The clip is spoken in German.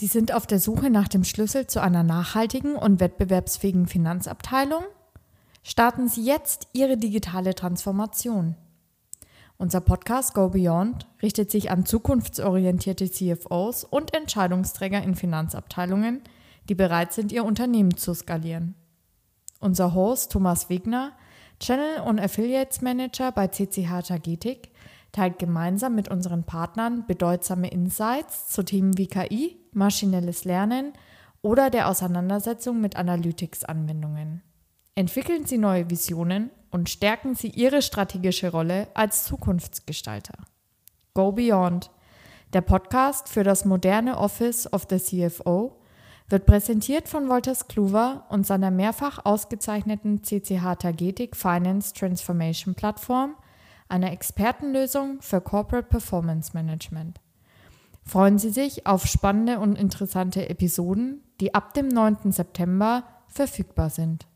Sie sind auf der Suche nach dem Schlüssel zu einer nachhaltigen und wettbewerbsfähigen Finanzabteilung? Starten Sie jetzt Ihre digitale Transformation. Unser Podcast Go Beyond richtet sich an zukunftsorientierte CFOs und Entscheidungsträger in Finanzabteilungen, die bereit sind, ihr Unternehmen zu skalieren. Unser Host Thomas Wegner, Channel und Affiliates Manager bei CCH Tagetik, teilt gemeinsam mit unseren Partnern bedeutsame Insights zu Themen wie KI, maschinelles Lernen oder der Auseinandersetzung mit Analytics-Anwendungen. Entwickeln Sie neue Visionen und stärken Sie Ihre strategische Rolle als Zukunftsgestalter. Go Beyond, der Podcast für das moderne Office of the CFO, wird präsentiert von Wolters Kluwer und seiner mehrfach ausgezeichneten CCH Tagetik Finance Transformation Plattform – einer Expertenlösung für Corporate Performance Management. Freuen Sie sich auf spannende und interessante Episoden, die ab dem 9. September verfügbar sind.